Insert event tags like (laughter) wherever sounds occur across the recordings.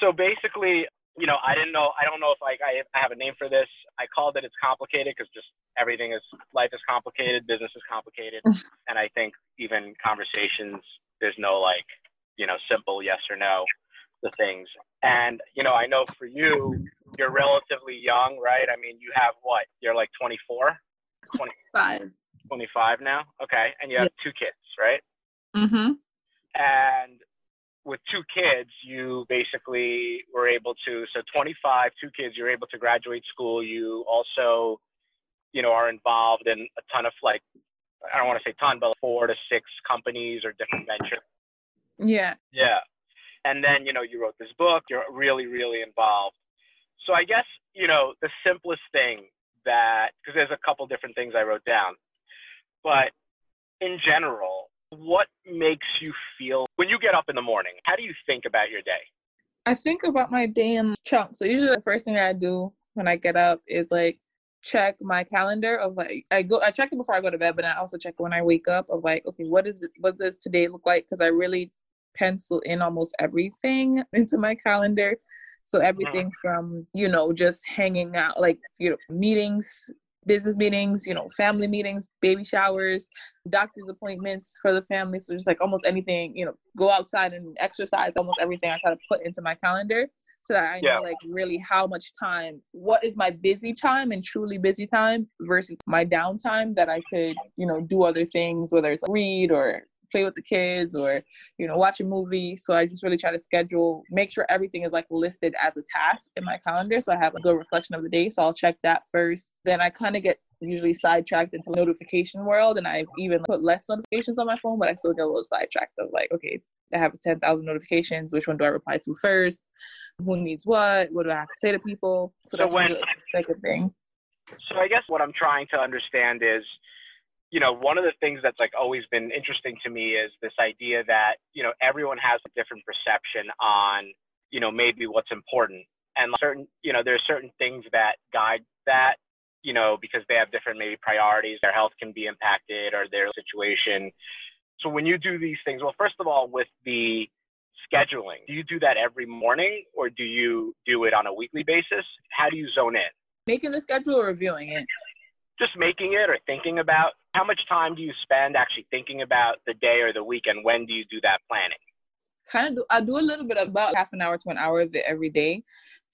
So basically, you know, I didn't know. I don't know if like I, I have a name for this. I called it. It's complicated because just everything is life is complicated, business is complicated, (laughs) and I think even conversations there's no like you know simple yes or no the things. And you know, I know for you, you're relatively young, right? I mean, you have what? You're like 24, 25. 25 now. Okay, and you have yeah. two kids, right? Mhm. And with two kids, you basically were able to, so 25, two kids, you're able to graduate school. You also, you know, are involved in a ton of like, I don't want to say ton, but four to six companies or different ventures. Yeah. Yeah. And then, you know, you wrote this book, you're really, really involved. So I guess, you know, the simplest thing that, because there's a couple different things I wrote down, but in general, what makes you feel when you get up in the morning? How do you think about your day? I think about my day in chunks. So usually the first thing I do when I get up is like check my calendar of like I go I check it before I go to bed, but I also check it when I wake up of like okay what is it what does today look like because I really pencil in almost everything (laughs) into my calendar. So everything mm-hmm. from you know just hanging out like you know meetings business meetings, you know, family meetings, baby showers, doctor's appointments for the family. So just like almost anything, you know, go outside and exercise, almost everything I try to put into my calendar so that I yeah. know like really how much time, what is my busy time and truly busy time versus my downtime that I could, you know, do other things, whether it's read or play with the kids or you know watch a movie. So i just really try to schedule make sure everything is like listed as a task in my calendar. So i have a good reflection of the day. So i'll check that first. Then i kind of get usually sidetracked into notification world and i even put less notifications on my phone but i still get a little sidetracked of like okay i have 10,000 notifications. Which one do i reply to first? Who needs what? What do i have to say to people? So, so that's when, really, the second thing. So i guess what i'm trying to understand is you know, one of the things that's like always been interesting to me is this idea that, you know, everyone has a different perception on, you know, maybe what's important. And certain, you know, there's certain things that guide that, you know, because they have different maybe priorities, their health can be impacted or their situation. So when you do these things, well, first of all, with the scheduling, do you do that every morning or do you do it on a weekly basis? How do you zone in? Making the schedule or reviewing it? Just making it or thinking about how much time do you spend actually thinking about the day or the week and When do you do that planning? Kind of, do, I do a little bit about half an hour to an hour of it every day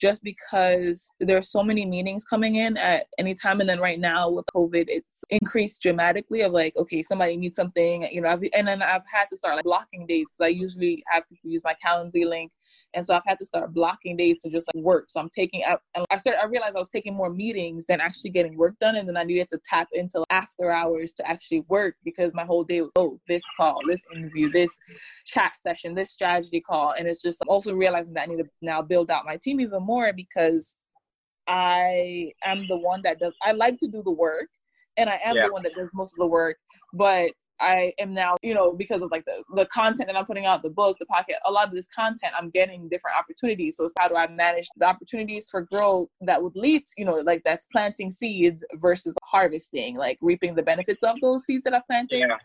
just because there's so many meetings coming in at any time. And then right now with covid it's increased dramatically of like okay somebody needs something you know I've, and then i've had to start like blocking days because i usually have people use my calendar link. And so i've had to start blocking days to just like work. So i'm taking out and i started i realized i was taking more meetings than actually getting work done. And then i needed to tap into after hours to actually work because my whole day was oh this call this interview this chat session this strategy call. And it's just I'm also realizing that i need to now build out my team even more because I am the one that does I like to do the work and I am yeah. the one that does most of the work, but I am now, you know, because of like the, the content that I'm putting out, the book, the pocket, a lot of this content, I'm getting different opportunities. So it's how do I manage the opportunities for growth that would lead, to, you know, like that's planting seeds versus harvesting, like reaping the benefits of those seeds that I've planted. Yeah.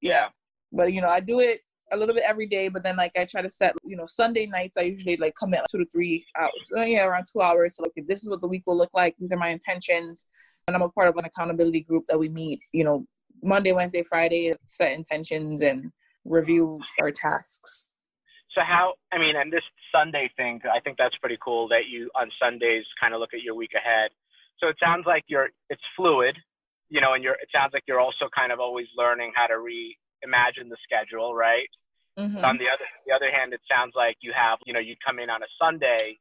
yeah. But, you know, I do it a little bit every day, but then like I try to set, you know, Sunday nights I usually like come in like two to three hours, so, yeah, around two hours. So like this is what the week will look like. These are my intentions, and I'm a part of an accountability group that we meet, you know, Monday, Wednesday, Friday, set intentions and review our tasks. So how? I mean, and this Sunday thing, I think that's pretty cool that you on Sundays kind of look at your week ahead. So it sounds like you're it's fluid, you know, and you're it sounds like you're also kind of always learning how to re imagine the schedule, right? Mm-hmm. On the other the other hand, it sounds like you have, you know, you come in on a Sunday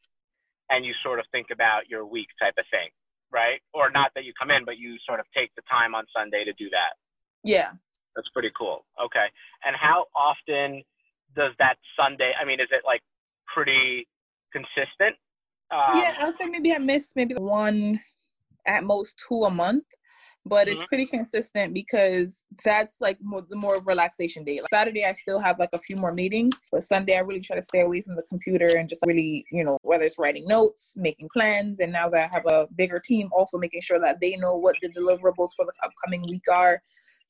and you sort of think about your week type of thing, right? Or not that you come in, but you sort of take the time on Sunday to do that. Yeah. That's pretty cool. Okay. And how often does that Sunday, I mean, is it like pretty consistent? Um, yeah, I would say maybe I miss maybe one at most two a month but it's mm-hmm. pretty consistent because that's like more, the more relaxation day. Like Saturday, I still have like a few more meetings, but Sunday, I really try to stay away from the computer and just really, you know, whether it's writing notes, making plans, and now that I have a bigger team, also making sure that they know what the deliverables for the upcoming week are.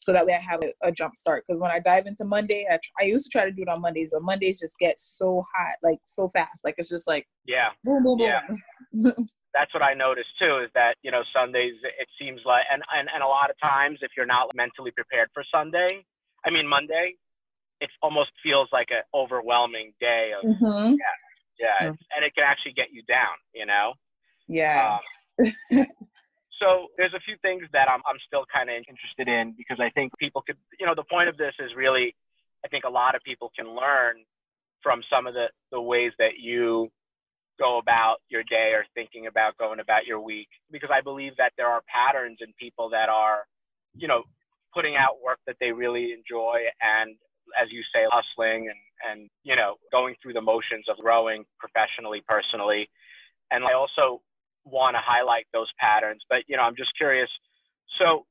So that way I have a, a jump start. Because when I dive into Monday, I, try, I used to try to do it on Mondays, but Mondays just get so hot, like so fast. Like it's just like yeah, boom, boom, boom. Yeah. (laughs) That's what I noticed too. Is that you know Sundays it seems like and, and and a lot of times if you're not mentally prepared for Sunday, I mean Monday, it almost feels like an overwhelming day of mm-hmm. yeah, yeah, mm-hmm. and it can actually get you down. You know. Yeah. Um, (laughs) so there's a few things that I'm, I'm still kind of interested in because I think people could, you know, the point of this is really, I think a lot of people can learn from some of the, the ways that you go about your day or thinking about going about your week because I believe that there are patterns in people that are, you know, putting out work that they really enjoy and as you say, hustling and, and, you know, going through the motions of growing professionally, personally. And I also want to highlight those patterns. But you know, I'm just curious. So,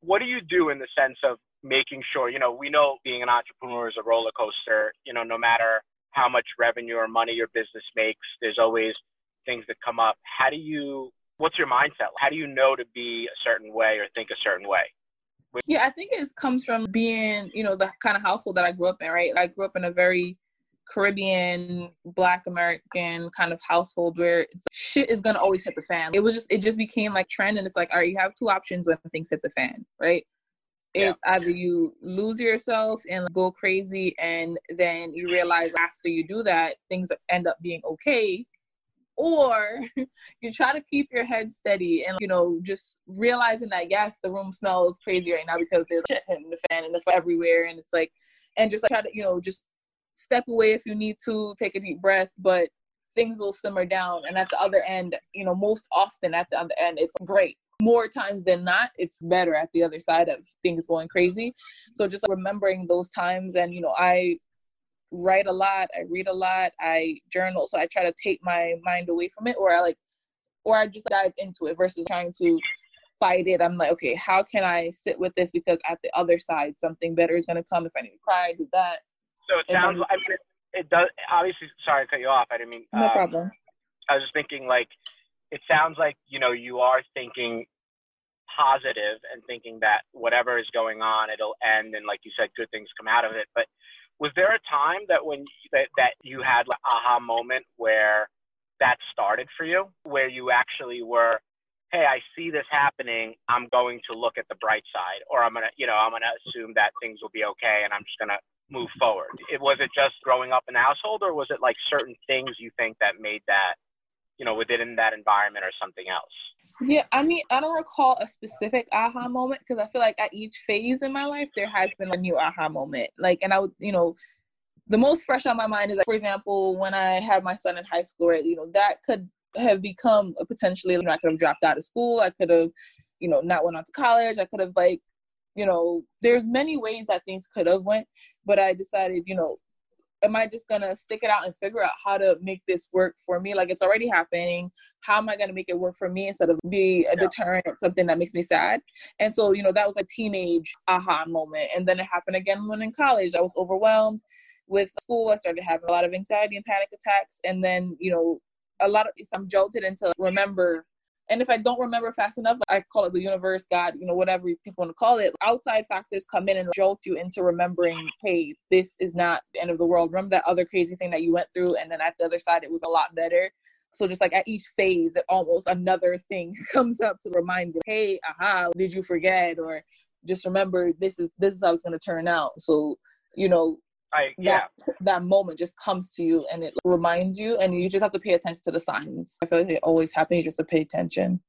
what do you do in the sense of making sure? You know, we know being an entrepreneur is a roller coaster. You know, no matter how much revenue or money your business makes, there's always things that come up. How do you? What's your mindset? How do you know to be a certain way or think a certain way? Yeah, I think it comes from being, you know, the kind of household that I grew up in, right? I grew up in a very Caribbean, Black American kind of household where shit is gonna always hit the fan. It was just it just became like trend, and it's like, all right, you have two options when things hit the fan, right? It's yeah. either you lose yourself and go crazy, and then you realize after you do that, things end up being okay, or (laughs) you try to keep your head steady and you know just realizing that yes, the room smells crazy right now because there's shit hitting the fan and it's everywhere, and it's like, and just like try to you know just step away if you need to, take a deep breath, but things will simmer down. And at the other end, you know, most often at the other end, it's great. More times than not, it's better at the other side of things going crazy. So just remembering those times, and you know, I write a lot, I read a lot, I journal. So I try to take my mind away from it, or I like, or I just dive into it versus trying to fight it. I'm like, okay, how can I sit with this? Because at the other side, something better is going to come. If I need to cry, do that. So it sounds. Mean, it, does. Obviously, sorry to cut you off. I didn't mean. No um, problem. I was just thinking, like, it sounds like you know you are thinking positive and thinking that whatever is going on, it'll end, and like you said, good things come out of it. But was there a time that when that that you had like aha moment where that started for you, where you actually were hey, I see this happening. I'm going to look at the bright side, or I'm gonna, you know, I'm gonna assume that things will be okay, and I'm just gonna move forward? It was it just growing up in the household, or was it like certain things you think that made that, you know, within that environment, or something else? Yeah, I mean, I don't recall a specific aha moment because I feel like at each phase in my life there has been a new aha moment. Like, and I would, you know, the most fresh on my mind is, like, for example, when I had my son in high school, right, you know, that could have become a potentially, you know, I could have dropped out of school, I could have, you know, not went on to college, I could have like you know there's many ways that things could have went but i decided you know am i just gonna stick it out and figure out how to make this work for me? Like it's already happening. How am i gonna make it work for me instead of be a yeah. deterrent something that makes me sad? And so you know that was a teenage aha moment. And then it happened again when in college i was overwhelmed with school. I started having a lot of anxiety and panic attacks. And then you know a lot of i'm jolted into remember and if I don't remember fast enough, I call it the universe, God, you know, whatever people want to call it. Outside factors come in and jolt you into remembering, hey, this is not the end of the world. Remember that other crazy thing that you went through, and then at the other side, it was a lot better. So just like at each phase, it almost another (laughs) thing comes up to remind you, hey, aha, did you forget? Or just remember this is this is how it's gonna turn out. So, you know, I, yeah. that, that moment just comes to you and it reminds you and you just have to pay attention to the signs. I feel like they always happen you just have to pay attention.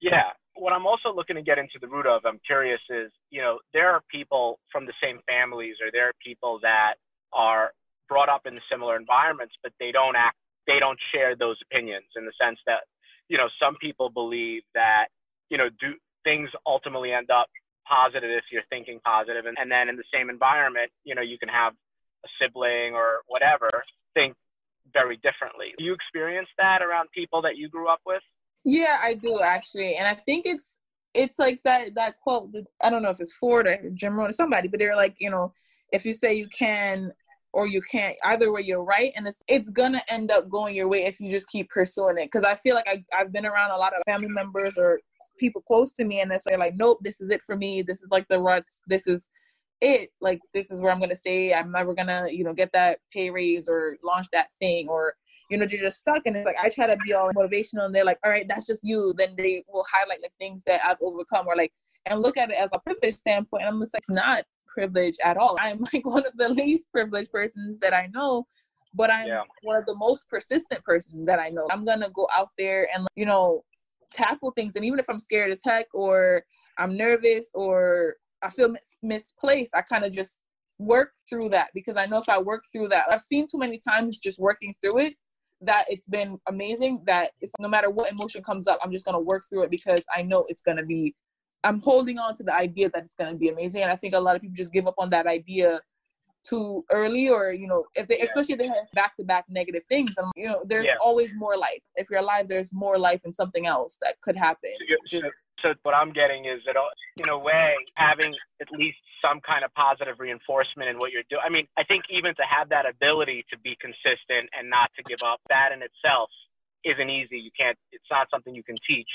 Yeah. What i'm also looking to get into the root of i'm curious is you know there are people from the same families or there are people that are brought up in similar environments but they don't act they don't share those opinions in the sense that you know some people believe that you know do things ultimately end up positive if you're thinking positive. And, and then in the same environment you know you can have a sibling or whatever think very differently. You experience that around people that you grew up with? Yeah i do actually. And i think it's it's like that that quote i don't know if it's ford or jim rohn or somebody but they're like you know if you say you can or you can't either way you're right. And it's it's gonna end up going your way if you just keep pursuing it. Because i feel like I, i've been around a lot of family members or people close to me and they say like, nope, this is it for me. This is like the ruts. This is it. Like this is where I'm gonna stay. I'm never gonna, you know, get that pay raise or launch that thing or you know, you're just stuck. And it's like I try to be all motivational and they're like, all right, that's just you. Then they will highlight like things that I've overcome or like and look at it as a privilege standpoint. And I'm just like, it's not privilege at all. I'm like (laughs) one of the least privileged persons that I know but I'm yeah. one of the most persistent persons that I know. I'm gonna go out there and you know tackle things, and even if I'm scared as heck or I'm nervous or I feel mis- misplaced, I kind of just work through that because I know if I work through that, I've seen too many times just working through it that it's been amazing. That it's no matter what emotion comes up, I'm just gonna work through it because I know it's gonna be. I'm holding on to the idea that it's gonna be amazing, and I think a lot of people just give up on that idea too early or you know if they yeah. especially if they have back-to-back negative things and you know there's yeah. always more life if you're alive there's more life in something else that could happen so, so what i'm getting is that uh, in a way having at least some kind of positive reinforcement in what you're doing i mean i think even to have that ability to be consistent and not to give up that in itself isn't easy you can't it's not something you can teach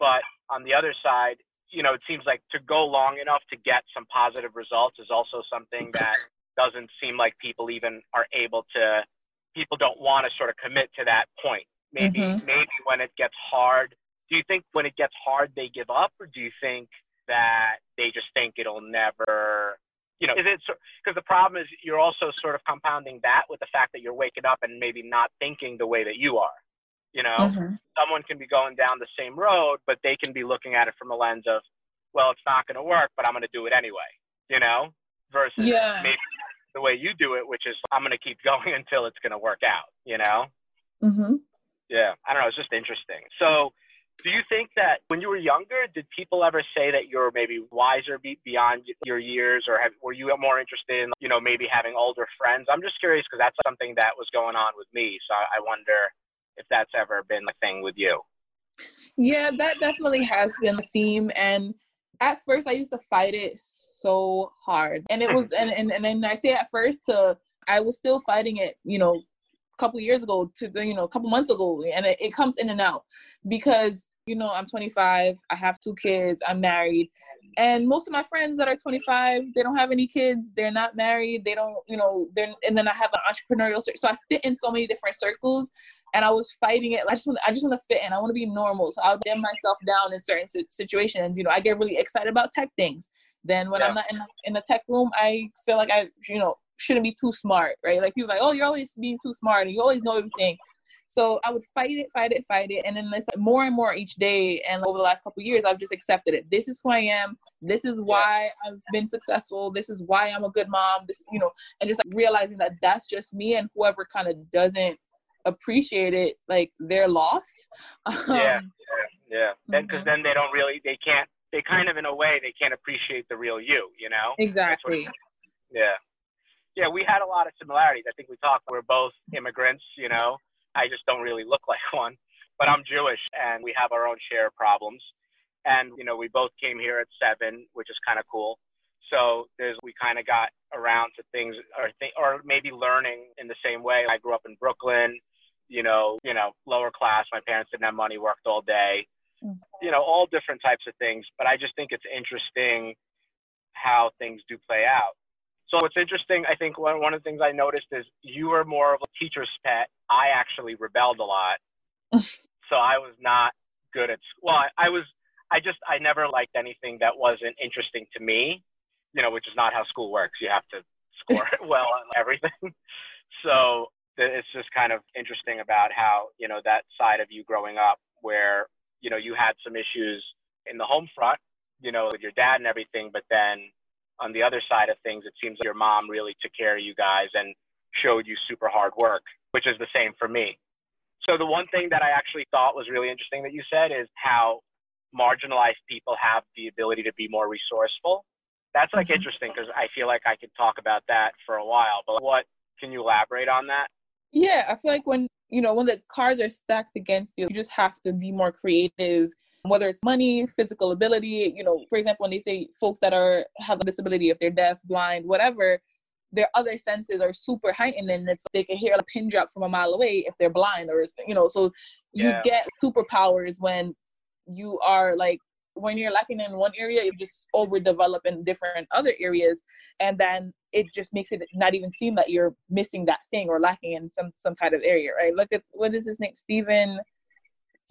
but on the other side you know, it seems like to go long enough to get some positive results is also something that doesn't seem like people even are able to people don't want to sort of commit to that point maybe mm-hmm. maybe when it gets hard do you think when it gets hard they give up or do you think that they just think it'll never you know is it because the problem is you're also sort of compounding that with the fact that you're waking up and maybe not thinking the way that you are you know mm-hmm. someone can be going down the same road but they can be looking at it from a lens of well it's not going to work but i'm going to do it anyway you know versus yeah. maybe the way you do it, which is I'm going to keep (laughs) going until it's going to work out, you know? Mm-hmm. Yeah, I don't know. It's just interesting. So, do you think that when you were younger, did people ever say that you're maybe wiser beyond your years, or have, were you more interested in, you know, maybe having older friends? I'm just curious because that's something that was going on with me. So I wonder if that's ever been the thing with you. Yeah, that definitely has been the theme, and at first I used to fight it so hard. And it was and, and, and then I say at first to I was still fighting it, you know, a couple years ago to you know, a couple months ago. And it, it comes in and out because, you know, I'm 25, I have two kids, I'm married. And most of my friends that are 25, they don't have any kids, they're not married, they don't, you know, they're and then I have an entrepreneurial so I fit in so many different circles and I was fighting it. I just want, I just want to fit in. I want to be normal. So I'll dim myself down in certain situations. You know, I get really excited about tech things. Then when yeah. I'm not in, in the tech room, I feel like I, you know, shouldn't be too smart, right? Like people like, oh, you're always being too smart and you always know everything. So I would fight it, fight it, fight it, and then it's like more and more each day. And over the last couple years, I've just accepted it. This is who I am. This is why I've been successful. This is why I'm a good mom. This, you know, and just like realizing that that's just me, and whoever kind of doesn't appreciate it like their loss. (laughs) Um, yeah, yeah, Then because mm-hmm. then they don't really they can't they kind of in a way they can't appreciate the real you. You know. Exactly. Yeah. Yeah, we had a lot of similarities. I think we talked. We're both immigrants. You know, I just don't really look (laughs) like one, but I'm Jewish, and we have our own share of problems. And you know, we both came here at seven, which is kind of cool. So there's we kind of got around to things, or th- or maybe learning in the same way. I grew up in Brooklyn you know, you know, lower class. My parents didn't have money, worked all day. You know, all different types of things. But I just think it's interesting how things do play out. So what's interesting, I think one, one of the things I noticed is you were more of a teacher's pet. I actually rebelled a lot. (laughs) so I was not good at school. Well, I, I was, I just, I never liked anything that wasn't interesting to me, you know, which is not how school works. You have to score (laughs) well on everything. (laughs) So it's just kind of interesting about how you know that side of you growing up where you know you had some issues in the home front you know with your dad and everything but then on the other side of things it seems like your mom really took care of you guys and showed you super hard work which is the same for me. So the one thing that i actually thought was really interesting that you said is how marginalized people have the ability to be more resourceful. That's like mm-hmm. interesting because i feel like i could talk about that for a while but what can you elaborate on that? Yeah, I feel like when you know when the cards are stacked against you, you just have to be more creative. Whether it's money, physical ability, you know, for example, when they say folks that are have a disability, if they're deaf, blind, whatever, their other senses are super heightened, and it's they can hear a pin drop from a mile away if they're blind, or you know, so you yeah. get superpowers when you are like when you're lacking in one area, you just overdevelop in different other areas, and then it just makes it not even seem that you're missing that thing or lacking in some some kind of area, right? Look at what is his name, Stephen,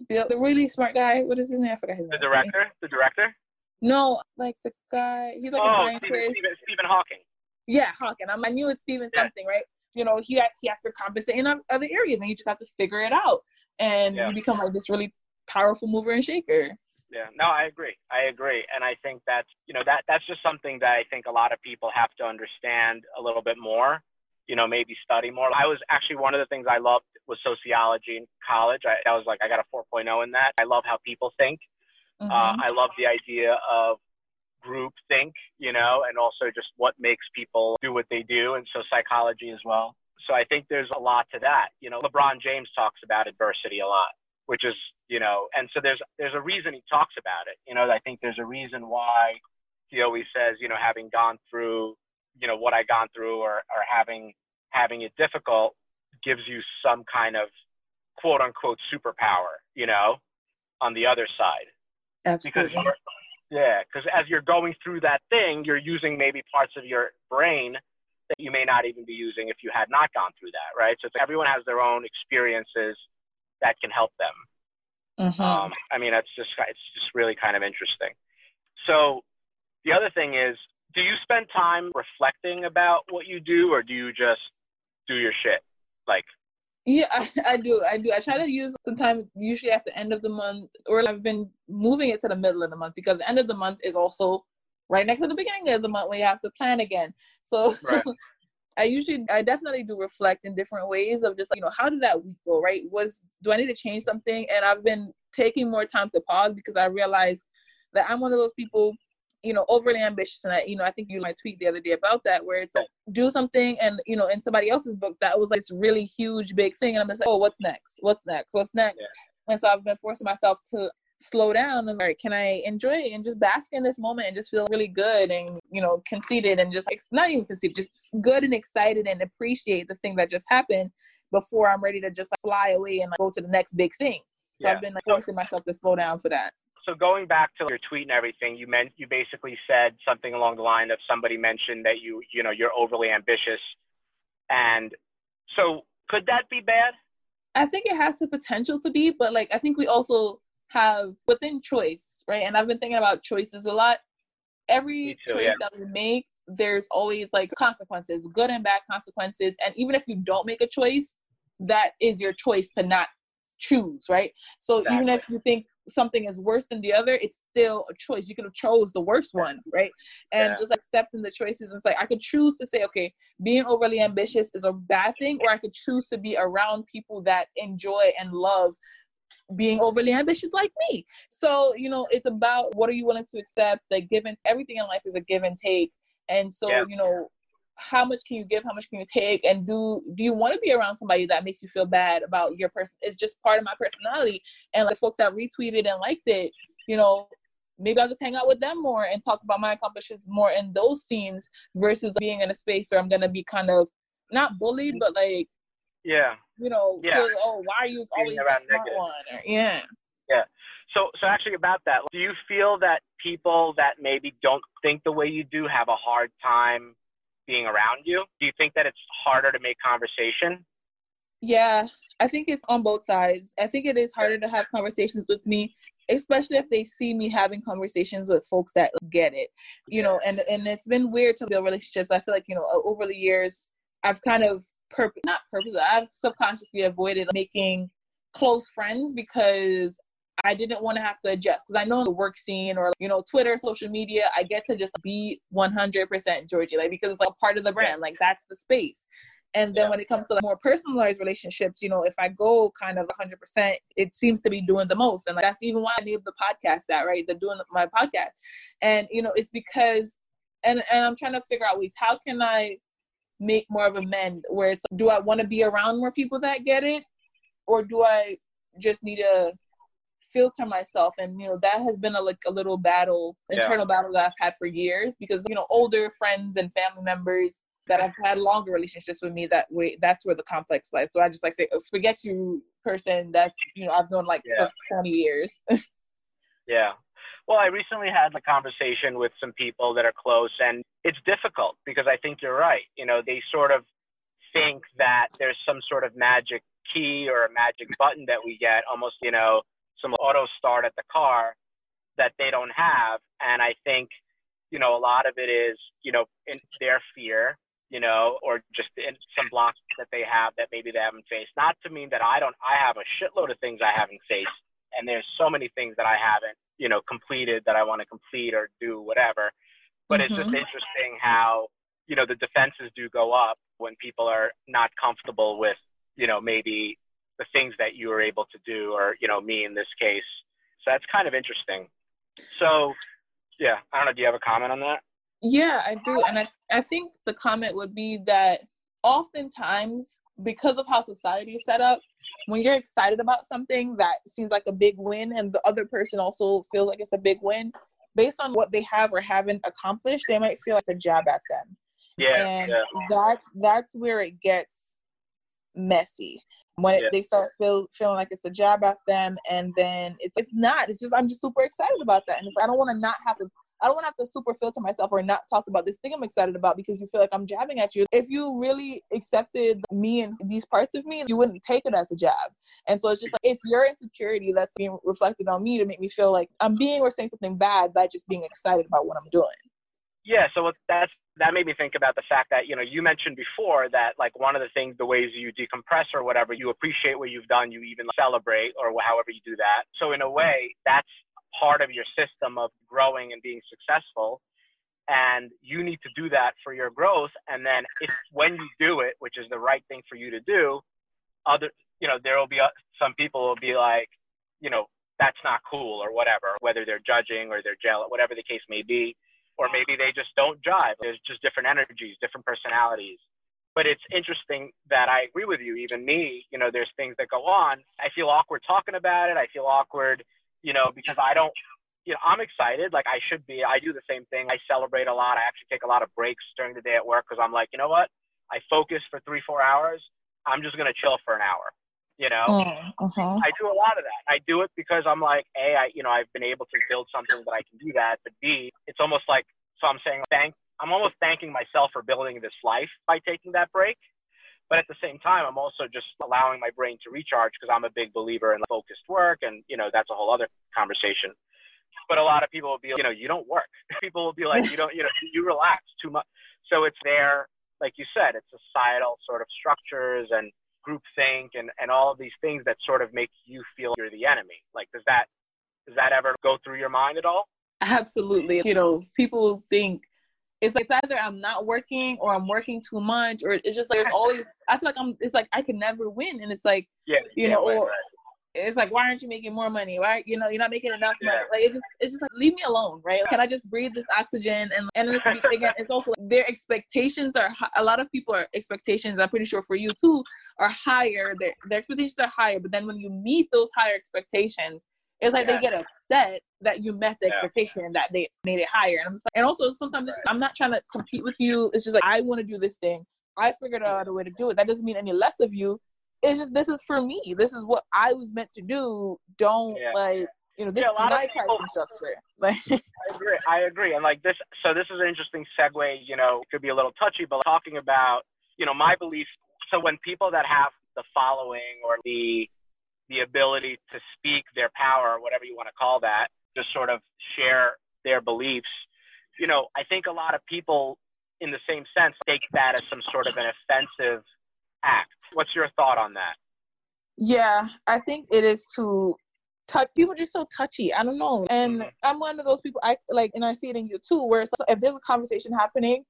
the really smart guy. What is his name? I forgot his The name. director? The director? No, like the guy. He's like a oh, scientist. Stephen, Stephen, Stephen Hawking. Yeah, Hawking. I'm, I knew it's Stephen Yeah. something, right? You know, he had, he has to compensate in other areas, and you just have to figure it out, and Yeah. you become like this really powerful mover and shaker. Yeah, no, I agree. I agree, and I think that's you know that that's just something that I think a lot of people have to understand a little bit more. You know, maybe study more. I was actually one of the things I loved was sociology in college. I, I was like, I got a 4.0 in that. I love how people think. Mhm. Uh, I love the idea of group think, you know, and also just what makes people do what they do, and so psychology as well. So I think there's a lot to that. You know, LeBron James talks about adversity a lot, which is, you know, and so there's there's a reason he talks about it. You know, I think there's a reason why he always says, you know, having gone through, you know, what I gone through or or having having it difficult gives you some kind of quote unquote superpower, you know, on the other side Absolutely. you're, yeah, because as you're going through that thing, you're using maybe parts of your brain that you may not even be using if you had not gone through that, right? So it's- everyone has their own experiences that can help them. Mhm. Um, I mean, it's just it's just really kind of interesting. So the other thing is, do you spend time reflecting about what you do, or do you just do your shit? Like, Yeah, I, (laughs) I do. I do. I try to use sometime usually at the end of the month, or I've been moving it to the middle of the month because the end of the month is also right next to the beginning of the month when you have to plan again. So Right. (laughs) I usually, I definitely do reflect in different ways of just like, you know, how did that week go, right? Was, do I need to change something? And I've been taking more time to pause because I realized that I'm one of those people, you know, overly ambitious. And I, you know, I think you my tweet the other day about that, where it's like, do something and, you know, in somebody else's book, that was like this really huge, big thing. And I'm just like, oh, what's next? What's next? What's next? Yeah. And so I've been forcing myself to slow down and like, can I enjoy it and just bask in this moment and just feel really good and, you know, conceited and just like, not even conceited, just good and excited and appreciate the thing that just happened before I'm ready to just like, fly away and like, go to the next big thing. So Yeah. I've been like, forcing myself to slow down for that. so going back to your tweet and everything, you meant you basically said something along the line of somebody mentioned that you you know you're overly ambitious, and so could that be bad? I think it has the potential to be, but like I think we also have within choice, right? And I've been thinking about choices a lot. Every too, choice yeah. that we make, there's always like consequences, good and bad consequences. And even if you don't make a choice, that is your choice to not choose, right? So even if you think something is worse than the other, it's still a choice. You could have chose the worst one, right? And Yeah. just accepting the choices. It's like I could choose to say, okay, being overly ambitious is a bad thing, or I could choose to be around people that enjoy and love being overly ambitious like me. So, you know, it's about what are you willing to accept? Like given everything in life is a give and take. And so, Yeah. you know, how much can you give? How much can you take? And do do you want to be around somebody that makes you feel bad about your person? It's just part of my personality. And like folks that retweeted and liked it, you know, maybe I'll just hang out with them more and talk about my accomplishments more in those scenes versus being in a space where I'm gonna be kind of not bullied, but like Yeah. you know, Yeah. feel, oh, why are you always the around smart negative. one? Or, yeah. So so actually about that, do you feel that people that maybe don't think the way you do have a hard time being around you? Do you think that it's harder to make conversation? Yeah, I think it's on both sides. I think it is harder to have conversations with me, especially if they see me having conversations with folks that get it. You know, and and it's been weird to build relationships. I feel like you know over the years I've kind of purpose not purpose I've subconsciously avoided making close friends because I didn't want to have to adjust because I know the work scene or you know Twitter, social media, I get to just be 100% Georgie, like because it's like a part of the brand, like that's the space. And then Yeah. when it comes to like more personalized relationships, you know, if I go kind of 100%, it seems to be doing the most, and like that's even why I named the podcast that, right? The doing my podcast, and you know, it's because, and and I'm trying to figure out ways how can I make more of a mend where it's do I want to be around more people that get it, or do I just need to filter myself and you know that has been a like a little battle Yeah. internal battle that i've had for years because you know older friends and family members that I've had longer relationships with me that way that's where the complex lies so i just like say "Oh, forget you person that's you know i've known like Yeah. for 20 years (laughs) Yeah. Well, I recently had a conversation with some people that are close, and it's difficult because I think you're right. You know, they sort of think that there's some sort of magic key or a magic button that we get, almost, you know, some auto start at the car that they don't have. And I think, you know, a lot of it is, you know, in their fear, you know, or just in some blocks that they have that maybe they haven't faced. Not to mean that I don't, I have a shitload of things I haven't faced. And there's so many things that I haven't, you know, completed that I want to complete or do whatever. But mm-hmm. it's just mm-hmm. interesting how, you know, the defenses do go up when people are not comfortable with, you know, maybe the things that you were able to do or, you know, me in this case. So that's kind of interesting. So, yeah, I don't know. Do you have a comment on that? Yeah, I do. And I, I think the comment would be that oftentimes, because of how society is set up, when you're excited about something that seems like a big win and the other person also feels like it's a big win, based on what they have or haven't accomplished, they might feel like it's a jab at them. Yeah. And yeah. that's that's where it gets messy when it, yeah. they start feel, feeling like it's a jab at them and then it's it's not it's just i'm just super excited about that and it's, i don't want to not have to i don't want to have to super filter myself or not talk about this thing i'm excited about because you feel like i'm jabbing at you. If you really accepted me and these parts of me you wouldn't take it as a jab. And so it's just like it's your insecurity that's being reflected on me to make me feel like i'm being or saying something bad by just being excited about what i'm doing. Yeah so that's that made me think about the fact that you know you mentioned before that like one of the things the ways you decompress or whatever you appreciate what you've done you even celebrate or however you do that. So in a way that's part of your system of growing and being successful and you need to do that for your growth and then when you do it which is the right thing for you to do other you know there will be uh, some people will be like you know that's not cool or whatever whether they're judging or they're jealous whatever the case may be or maybe they just don't jive. There's just different energies, different personalities. But it's interesting that I agree with you. Even me, you know, there's things that go on. I feel awkward talking about it. I feel awkward, you know, because I don't, you know, I'm excited. Like I should be. I do the same thing. I celebrate a lot. I actually take a lot of breaks during the day at work because I'm like, you know what? I focus for three, four hours. I'm just gonna chill for an hour you know mm, uh-huh. i do a lot of that i do it because i'm like a i you know i've been able to build something that i can do that but b it's almost like so i'm saying thank i'm almost thanking myself for building this life by taking that break but at the same time i'm also just allowing my brain to recharge because i'm a big believer in focused work and you know that's a whole other conversation but a lot of people will be you know you don't work (laughs) people will be like you don't you know you relax too much so it's there like you said it's societal sort of structures and groupthink and, and all of these things that sort of make you feel you're the enemy. Like, does that does that ever go through your mind at all? Absolutely. You know, people think it's like it's either I'm not working or I'm working too much, or it's just like there's always. I feel like I'm. It's like I can never win, and it's like yeah, you know, or it's like why aren't you making more money right? You know you're not making enough money. Like it's just it's just like leave me alone right? Can i just breathe this oxygen? And and it's, again it's also like, their expectations are a lot of people are expectations i'm pretty sure for you too are higher. Their, their expectations are higher. But then when you meet those higher expectations it's like yeah. they get upset that you met the yeah. expectation that they made it higher and, I'm just, and also sometimes right. i'm not trying to compete with you it's just like i want to do this thing i figured out a way to do it that doesn't mean any less of you it's just this is for me. This is what I was meant to do. Don't yeah. like you know this yeah, is my pricing structure. (laughs) Like I agree. I agree. And like this, so this is an interesting segue. You know, could be a little touchy, but talking about you know my beliefs. So when people that have the following or the the ability to speak their power, whatever you want to call that, just sort of share their beliefs. You know, I think a lot of people, in the same sense, take that as some sort of an offensive act What's your thought on that? Yeah, I think it is to touch people just so touchy. I don't know. And mm-hmm. I'm one of those people I like and I see it in you too, where if there's a conversation happening,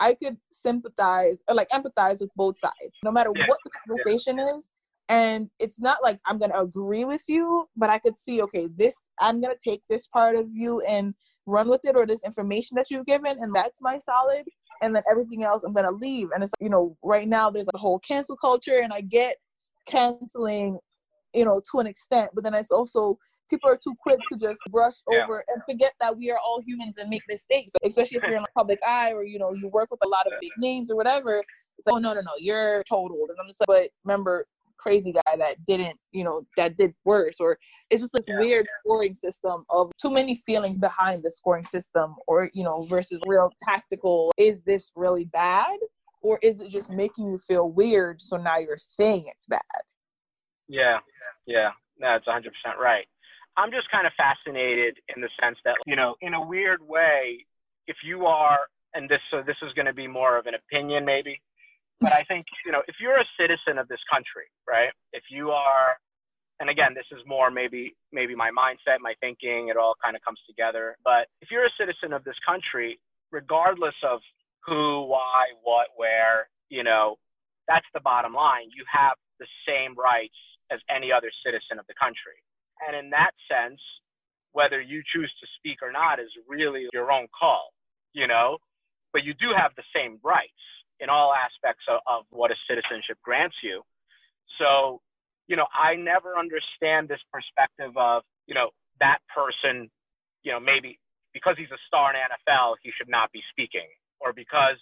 I could sympathize or like empathize with both sides, no matter yeah. what the conversation yeah. is. And it's not like I'm gonna agree with you, but I could see, okay, this I'm gonna take this part of you and run with it or this information that you've given, and that's my solid and then everything else I'm gonna leave. And it's you know, right now there's a whole cancel culture, and I get canceling, you know, to an extent, but then it's also people are too quick to just brush yeah. over and forget that we are all humans and make mistakes, especially if you're in the public eye or you know you work with a lot of big names or whatever. It's like, oh no, no, no, you're totaled, and I'm just like, but remember, crazy guy that didn't, you know, that did worse. Or it's just this yeah. weird scoring system of too many feelings behind the scoring system, or, you know, versus real tactical. Is this really bad? Or is it just making you feel weird? So now you're saying it's bad. Yeah, yeah, that's 100% right. I'm just kind of fascinated in the sense that, you know, in a weird way, if you are, and this, so this is going to be more of an opinion maybe, but I think, you know, if you're a citizen of this country, right? If you are, and again, this is more maybe, maybe my mindset, my thinking, it all kind of comes together. But if you're a citizen of this country, regardless of who, why, what, where, you know, that's the bottom line. You have the same rights as any other citizen of the country. And in that sense, whether you choose to speak or not is really your own call, you know, but you do have the same rights in all aspects of, of what a citizenship grants you. So, you know, I never understand this perspective of, you know, that person, you know, maybe because he's a star in NFL, he should not be speaking, or because,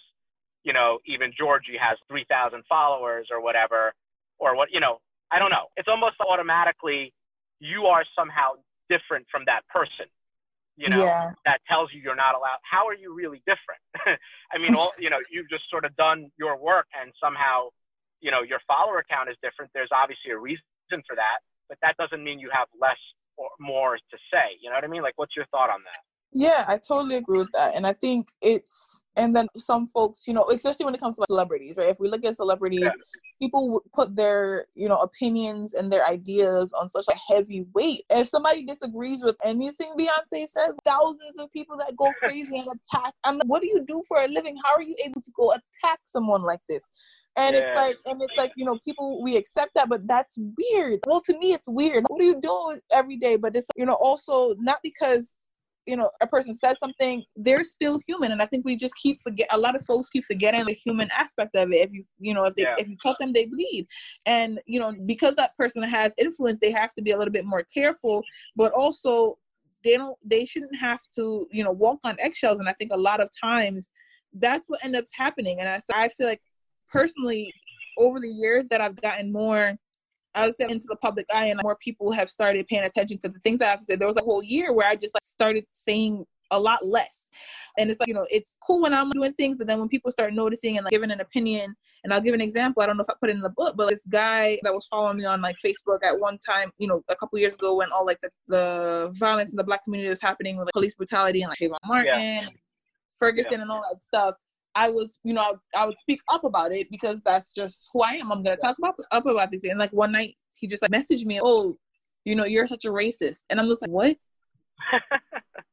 you know, even Georgie has 3,000 followers or whatever, or what, you know, I don't know. It's almost automatically you are somehow different from that person you know yeah. that tells you you're not allowed how are you really different? (laughs) I mean all you know you've just sort of done your work and somehow you know your follower count is different. There's obviously a reason for that but that doesn't mean you have less or more to say you know what i mean? Like what's your thought on that yeah, I totally agree with that. And I think it's, and then some folks, you know, especially when it comes to celebrities, right? If we look at celebrities, yeah. people put their, you know, opinions and their ideas on such a heavy weight. If somebody disagrees with anything Beyonce says, thousands of people that go crazy and attack. And like, what do you do for a living? How are you able to go attack someone like this? And yeah. it's like, and it's like, you know, people, we accept that, but that's weird. Well, to me, it's weird. What are you doing every day? But it's, you know, also not because you know a person says something they're still human. And i think we just keep forget a lot of folks keep forgetting the human aspect of it. If you you know if they yeah. if you cut them they bleed. And you know because that person has influence they have to be a little bit more careful. But also they don't they shouldn't have to you know walk on eggshells. And i think a lot of times that's what ends up happening. And i, I feel like personally over the years that i've gotten more I would say into the public eye and more people have started paying attention to the things I have to say. There was a whole year where I just like started saying a lot less. And it's like, you know, it's cool when I'm doing things, but then when people start noticing and like giving an opinion, and I'll give an example, I don't know if I put it in the book, but this guy that was following me on like Facebook at one time, you know, a couple years ago when all like the, the violence in the black community was happening with like, police brutality and like Trayvon Martin, yeah. Ferguson yeah. and all that stuff. I was, you know, I, I, would speak up about it because that's just who I am. I'm gonna talk about up about this. And like one night, he just like messaged me, "Oh, you know, you're such a racist," and I'm just like, "What?" (laughs)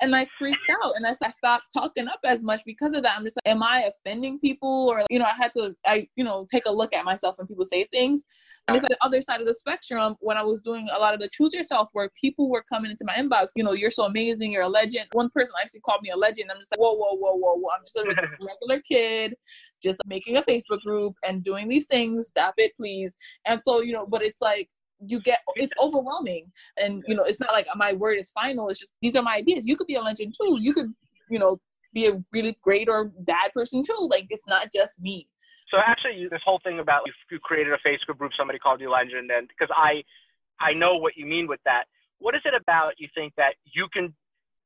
and I freaked out and I, I stopped talking up as much because of that. I'm just like, am I offending people? Or, you know, I had to, I, you know, take a look at myself when people say things. And it's like the other side of the spectrum. When I was doing a lot of the choose yourself work, people were coming into my inbox, you know, you're so amazing, you're a legend. One person actually called me a legend. I'm just like, whoa, whoa, whoa, whoa, whoa. I'm just a (laughs) regular kid, just making a Facebook group and doing these things. Stop it, please. And so, you know, but it's like, you get it's overwhelming. And you know it's not like my word is final. It's just these are my ideas. You could be a legend too. You could you know be a really great or bad person too. Like it's not just me. So actually this whole thing about you created a facebook group somebody called you legend and because i i know what you mean with that. What is it about you think that you can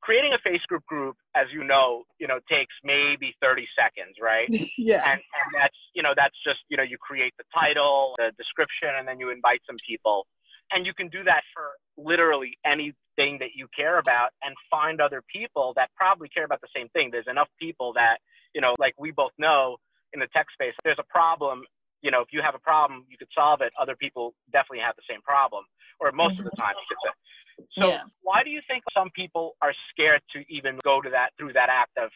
creating a Facebook group, as you know, you know, takes maybe 30 seconds, right? (laughs) yeah. And, and that's, you know, that's just, you know, you create the title, the description, and then you invite some people. And you can do that for literally anything that you care about and find other people that probably care about the same thing. There's enough people that, you know, like we both know in the tech space, there's a problem. You know, if you have a problem, you could solve it. Other people definitely have the same problem, or most of the time, you could say. So yeah. why do you think some people are scared to even go to that through that act of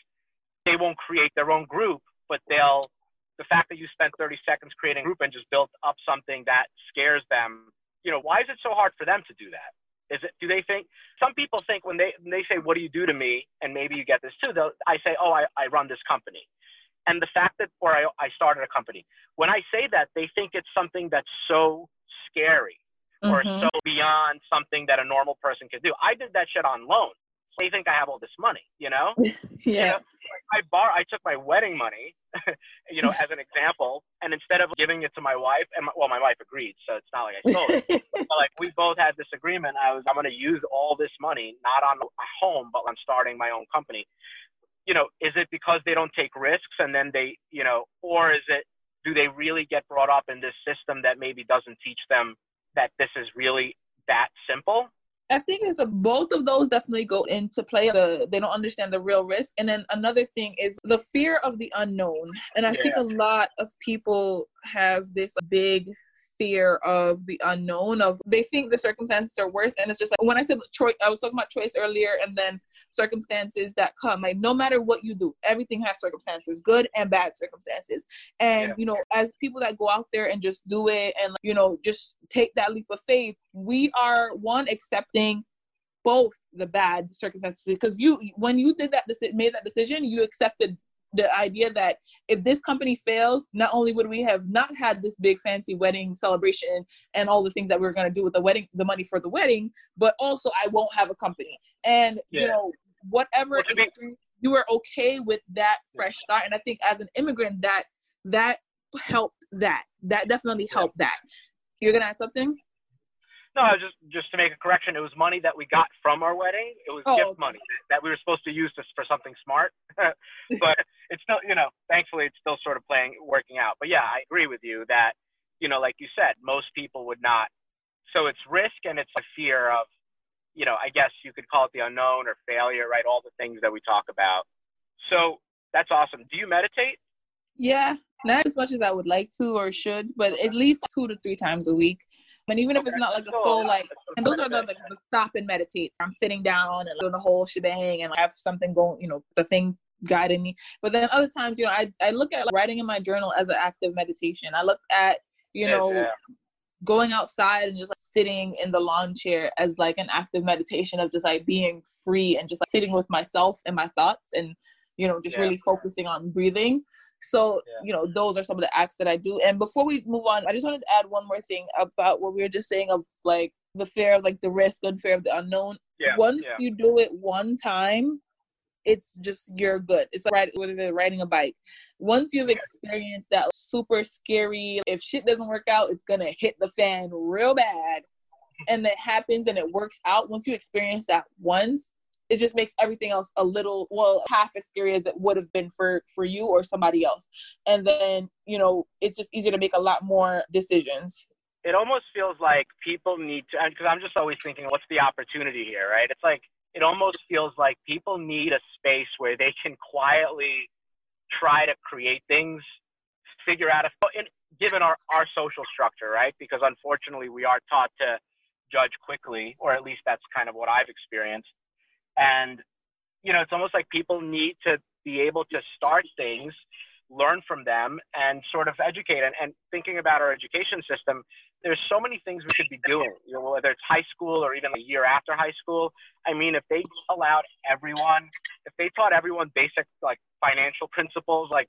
they won't create their own group, but they'll the fact that you spent 30 seconds creating a group and just built up something that scares them, you know, why is it so hard for them to do that? Is it do they think some people think when they when they say what do you do to me and maybe you get this too they'll I say oh I, I run this company and the fact that or I, I started a company when I say that they think it's something that's so scary mm-hmm. or so beyond something that a normal person could do. I did that shit on loan. So they think I have all this money, you know? (laughs) yeah. You know? I bar I took my wedding money, (laughs) you know, as an example, and instead of giving it to my wife, and my, well, my wife agreed, so it's not like I stole it. (laughs) but like we both had this agreement. I was I'm going to use all this money not on a home, but on starting my own company. You know, is it because they don't take risks and then they, you know, or is it do they really get brought up in this system that maybe doesn't teach them that this is really that simple? I think it's a, both of those definitely go into play. The, they don't understand the real risk. And then another thing is the fear of the unknown. And I yeah. think a lot of people have this big fear of the unknown of they think the circumstances are worse. And it's just like when i said choice i was talking about choice earlier and then circumstances that come. Like no matter what you do everything has circumstances good and bad circumstances. And yeah. you know as people that go out there and just do it and you know just take that leap of faith we are one accepting both the bad circumstances. Because you when you did that made that decision you accepted the idea that if this company fails, not only would we have not had this big fancy wedding celebration and all the things that we are going to do with the wedding, the money for the wedding, but also I won't have a company. And yeah. you know, whatever you were okay with that fresh start. And I think as an immigrant, that that helped that. That definitely helped that. You're gonna add something? No, just just to make a correction, it was money that we got from our wedding. It was oh, gift okay. money that we were supposed to use for something smart. (laughs) but it's still, you know, thankfully it's still sort of playing, working out. But yeah, I agree with you that, you know, like you said, most people would not. So it's risk and it's a fear of, you know, I guess you could call it the unknown or failure, right? All the things that we talk about. So that's awesome. Do you meditate? Yeah, not as much as I would like to or should, but at least two to three times a week. And even if it's not like a full like, and those are the, the, the stop and meditate. I'm sitting down and doing the whole shebang and I have something going, you know, the thing guiding me. But then other times, you know, I, I look at like, writing in my journal as an active meditation. I look at, you know, yeah. going outside and just like, sitting in the lawn chair as like an active meditation of just like being free and just like sitting with myself and my thoughts and, you know, just yeah. really focusing on breathing. So, yeah. you know, those are some of the acts that I do. And before we move on, I just wanted to add one more thing about what we were just saying of like the fear of like the risk and fear of the unknown. Yeah. Once yeah. you do it one time, it's just you're good. It's like whether they're riding a bike. Once you've experienced that super scary, if shit doesn't work out, it's gonna hit the fan real bad. And it happens and it works out. Once you experience that once, it just makes everything else a little well half as scary as it would have been for for you or somebody else. And then, you know, it's just easier to make a lot more decisions it almost feels like people need to because i'm just always thinking what's the opportunity here right it's like it almost feels like people need a space where they can quietly try to create things, figure out a given our, our social structure, right? Because unfortunately we are taught to judge quickly, or at least that's kind of what I've experienced. And, you know, it's almost like people need to be able to start things learn from them and sort of educate. And, and thinking about our education system there's so many things we should be doing you know whether it's high school or even a year after high school. I mean if they allowed everyone if they taught everyone basic like financial principles like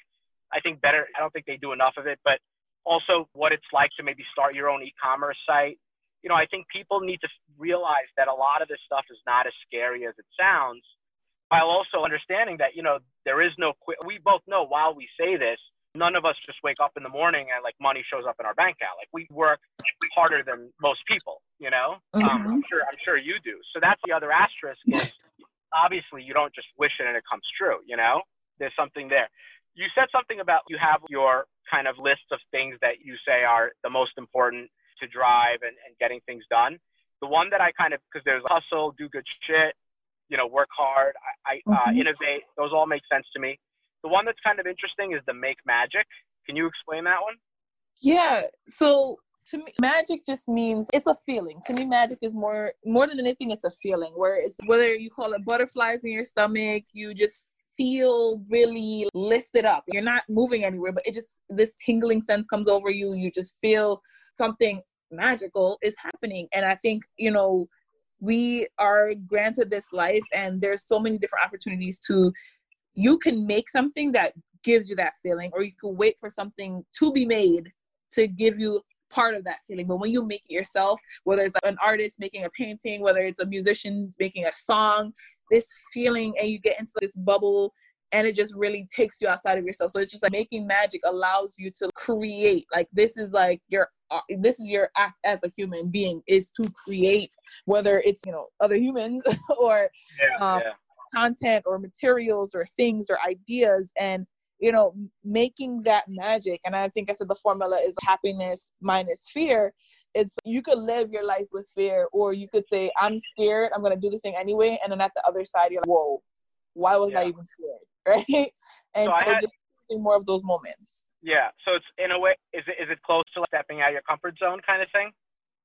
i think better i don't think they do enough of it but also what it's like to maybe start your own e-commerce site you know i think people need to realize that a lot of this stuff is not as scary as it sounds while also understanding that you know there is no quick we both know while we say this none of us just wake up in the morning and like money shows up in our bank account. Like we work harder than most people you know? Um, mm-hmm. um, i'm sure i'm sure you do. So that's the other asterisk is obviously you don't just wish it and it comes true you know? There's something there. You said something about you have your kind of list of things that you say are the most important to drive and, and getting things done the one that i kind of because there's hustle do good shit you know, work hard, I, I uh, mm-hmm. innovate. Those all make sense to me. The one that's kind of interesting is the make magic. Can you explain that one? Yeah. So to me, magic just means it's a feeling. To me, magic is more more than anything. It's a feeling where it's whether you call it butterflies in your stomach, you just feel really lifted up. You're not moving anywhere, but it just this tingling sense comes over you. You just feel something magical is happening. And I think you know we are granted this life and there's so many different opportunities to you can make something that gives you that feeling or you can wait for something to be made to give you part of that feeling but when you make it yourself whether it's an artist making a painting whether it's a musician making a song this feeling and you get into this bubble and it just really takes you outside of yourself. So it's just like making magic allows you to create. Like this is like your uh, this is your act as a human being is to create, whether it's you know other humans (laughs) or yeah, um, yeah. content or materials or things or ideas and you know making that magic and i think i said the formula is happiness minus fear it's you could live your life with fear or you could say i'm scared i'm to do this thing anyway and then at the other side you're like whoa why was yeah. i even scared (laughs) right? And so, so had, just more of those moments. Yeah so it's in a way is it is it close to like stepping out of your comfort zone kind of thing?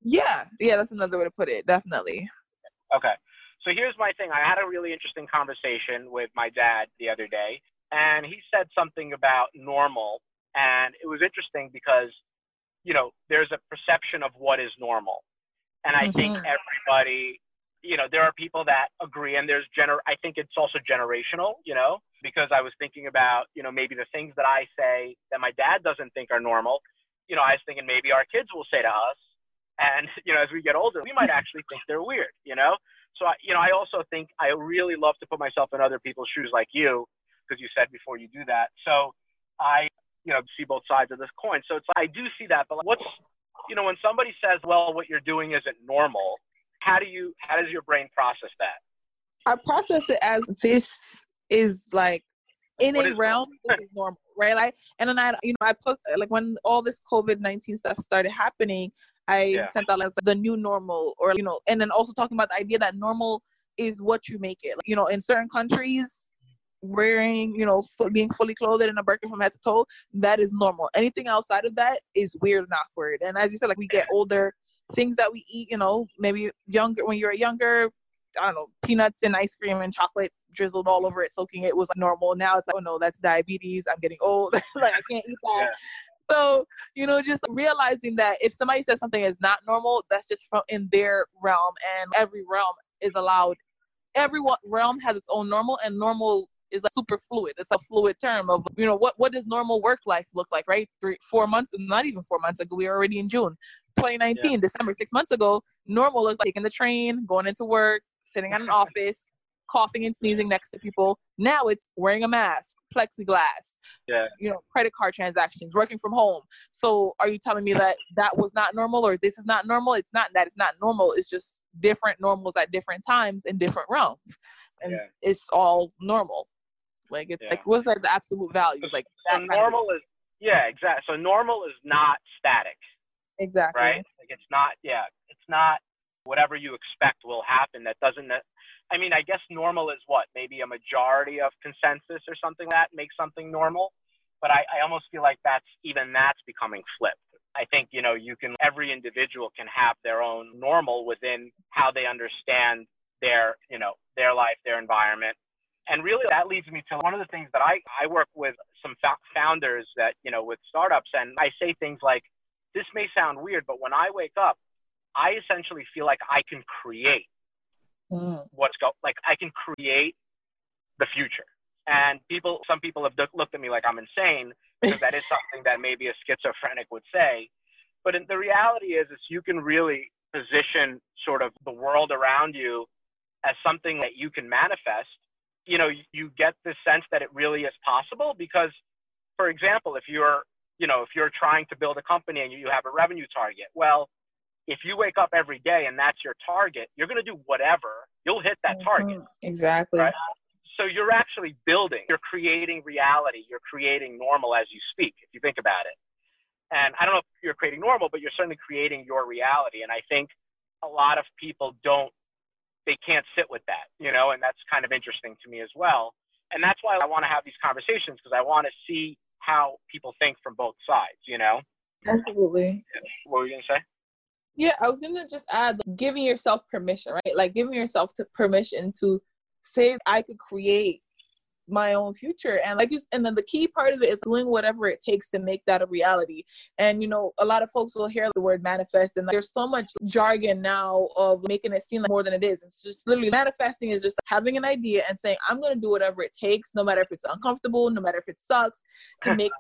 Yeah yeah that's another way to put it definitely. Okay so here's my thing i had a really interesting conversation with my dad the other day and he said something about normal and it was interesting because you know there's a perception of what is normal and i mm-hmm. think everybody you know there are people that agree and there's gener i think it's also generational you know because i was thinking about you know maybe the things that i say that my dad doesn't think are normal you know i was thinking maybe our kids will say to us and (laughs) you know as we get older we might actually think they're weird you know so I, you know i also think i really love to put myself in other people's shoes like you because you said before you do that. So I, you know, see both sides of this coin. So it's I do see that, but what's, you know, when somebody says, "Well, what you're doing isn't normal," how do you, how does your brain process that? I process it as this is like in what a realm this is normal, right? Like, and then I, you know, I put like when all this COVID nineteen stuff started happening, I yeah. sent out as the new normal, or you know, and then also talking about the idea that normal is what you make it. Like, you know, in certain countries, wearing, you know, being fully clothed in a burqa from head to toe, that is normal. Anything outside of that is weird and awkward. And as you said, like we get older, things that we eat, you know, maybe younger when you're younger, I don't know, peanuts and ice cream and chocolate drizzled all over it, soaking it was like normal. Now it's like, oh no, that's diabetes. I'm getting old. (laughs) like I can't eat that. Yeah. So, you know, just realizing that if somebody says something is not normal, that's just from in their realm and every realm is allowed every realm has its own normal and normal is a super fluid. It's a fluid term of you know what what does normal work life look like, right? Three, four months, not even four months ago. We are already in June, 2019, yeah. December, six months ago. Normal looked like taking the train, going into work, sitting at an (laughs) office, coughing and sneezing next to people. Now it's wearing a mask, plexiglass, yeah. you know, credit card transactions, working from home. So are you telling me that that was not normal or this is not normal? It's not that it's not normal. It's just different normals at different times in different realms. And yeah. it's all normal. Like it's yeah. like what's like the absolute value? Like so normal is yeah, exactly. So normal is not static. Exactly. Right? Like it's not yeah, it's not whatever you expect will happen. That doesn't I mean, I guess normal is what? Maybe a majority of consensus or something like that makes something normal. But I, I almost feel like that's even that's becoming flipped. I think, you know, you can every individual can have their own normal within how they understand their, you know, their life, their environment, and really that leads me to one of the things that I, I work with some founders that, you know, with startups and I say things like, this may sound weird, but when I wake up, I essentially feel like I can create mm. what's go like I can create the future. And people, some people have looked at me like I'm insane because that is something that maybe a schizophrenic would say. But the reality is, is you can really position sort of the world around you as something that you can manifest you know, you get this sense that it really is possible because, for example, if you're, you know, if you're trying to build a company and you have a revenue target, well, if you wake up every day and that's your target, you're going to do whatever. You'll hit that target. Mm-hmm. Exactly. Right? So you're actually building, you're creating reality, you're creating normal as you speak, if you think about it. And I don't know if you're creating normal, but you're certainly creating your reality. And I think a lot of people don't they can't sit with that, you know, and that's kind of interesting to me as well. And that's why I want to have these conversations because I want to see how people think from both sides, you know? Absolutely. What were you going to say? Yeah, I was going to just add giving yourself permission, right? Like giving yourself to permission to say I could create my own future. And like you and then the key part of it is doing whatever it takes to make that a reality. And you know a lot of folks will hear the word manifest and like, there's so much jargon now of making it seem like more than it is. It's just literally manifesting is just having an idea and saying i'm going to do whatever it takes no matter if it's uncomfortable no matter if it sucks to make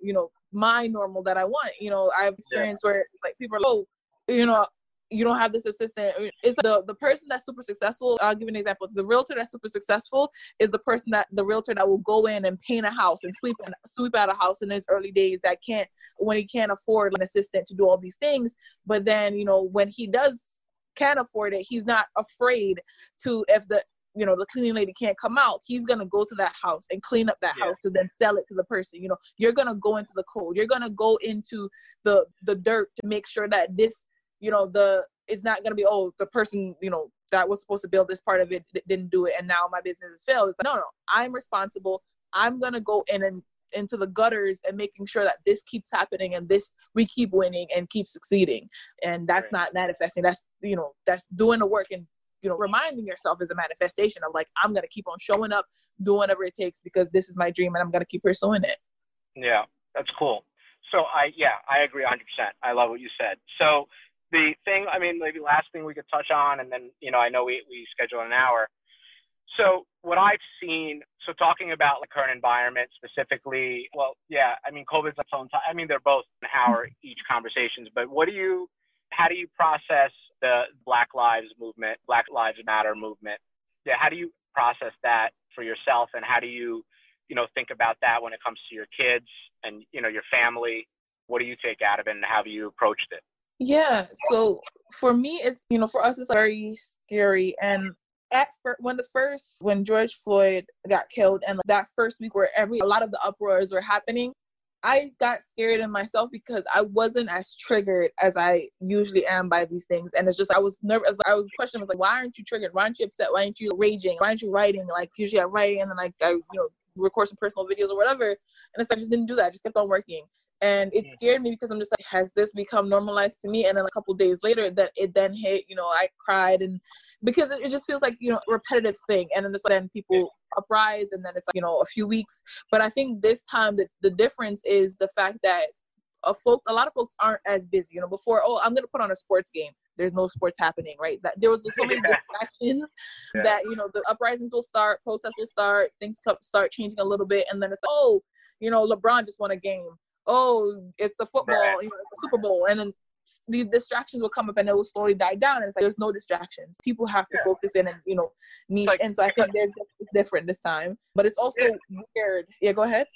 you know my normal that i want. You know i've experienced yeah. where it's like people are like, oh you know you don't have this assistant. It's the the person that's super successful. I'll give you an example. The realtor that's super successful is the person that the realtor that will go in and paint a house and sweep and sweep out a house in his early days that can't when he can't afford an assistant to do all these things. But then you know when he does can afford it, he's not afraid to if the you know the cleaning lady can't come out he's going to go to that house and clean up that yeah. house to then sell it to the person you know you're going to go into the cold you're going to go into the the dirt to make sure that this you know the it's not going to be oh the person you know that was supposed to build this part of it didn't do it and now my business is failed. It's like, no no i'm responsible. I'm going to go in and into the gutters and making sure that this keeps happening and this we keep winning and keep succeeding. And that's right. not manifesting. That's you know that's doing the work and you know reminding yourself is a manifestation of like i'm gonna keep on showing up doing whatever it takes because this is my dream and i'm gonna keep pursuing it. Yeah that's cool. So i yeah i agree 100% i love what you said. So the thing, I mean, maybe last thing we could touch on, and then, you know, I know we, we schedule an hour. So what I've seen, so talking about the current environment specifically, well, yeah, I mean, COVID's its own time. I mean, they're both an hour each conversations, but what do you, how do you process the Black Lives movement, Black Lives Matter movement? Yeah, how do you process that for yourself, and how do you, you know, think about that when it comes to your kids and you know your family? What do you take out of it, and how have you approached it? Yeah. So for me, it's you know, for us, it's very scary. And at first, when the first when George Floyd got killed, and that first week where every a lot of the uproars were happening, I got scared in myself because I wasn't as triggered as I usually am by these things. And it's just I was nervous. I was questioning like, why aren't you triggered? Why aren't you upset? Why aren't you raging? Why aren't you writing? Like usually I write and then I, I you know record some personal videos or whatever. And so I just didn't do that. I just kept on working. And it mm-hmm. scared me because i'm just like has this become normalized to me? And then a couple days later that it then hit you know i cried. And because it, it just feels like you know repetitive thing. And then, then people uprise and then it's like you know a few weeks. But i think this time the, the difference is the fact that a folk a lot of folks aren't as busy. You know before oh i'm gonna put on a sports game there's no sports happening right that there was so many (laughs) distractions yeah. that you know the uprisings will start protests will start things start changing a little bit and then it's like, oh you know lebron just won a game oh, it's the football, right. you know, the Super Bowl, and then these distractions will come up and it will slowly die down. And it's like there's no distractions. People have to yeah. focus in and you know niche. Like, and so I think there's it's different this time, but it's also yeah. weird. Yeah, go ahead.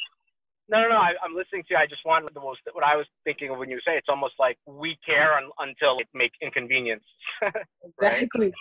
No, no, no. I, am listening to you. I just want the most. What I was thinking of when you say it's almost like we care un, until it makes inconvenience. (laughs) exactly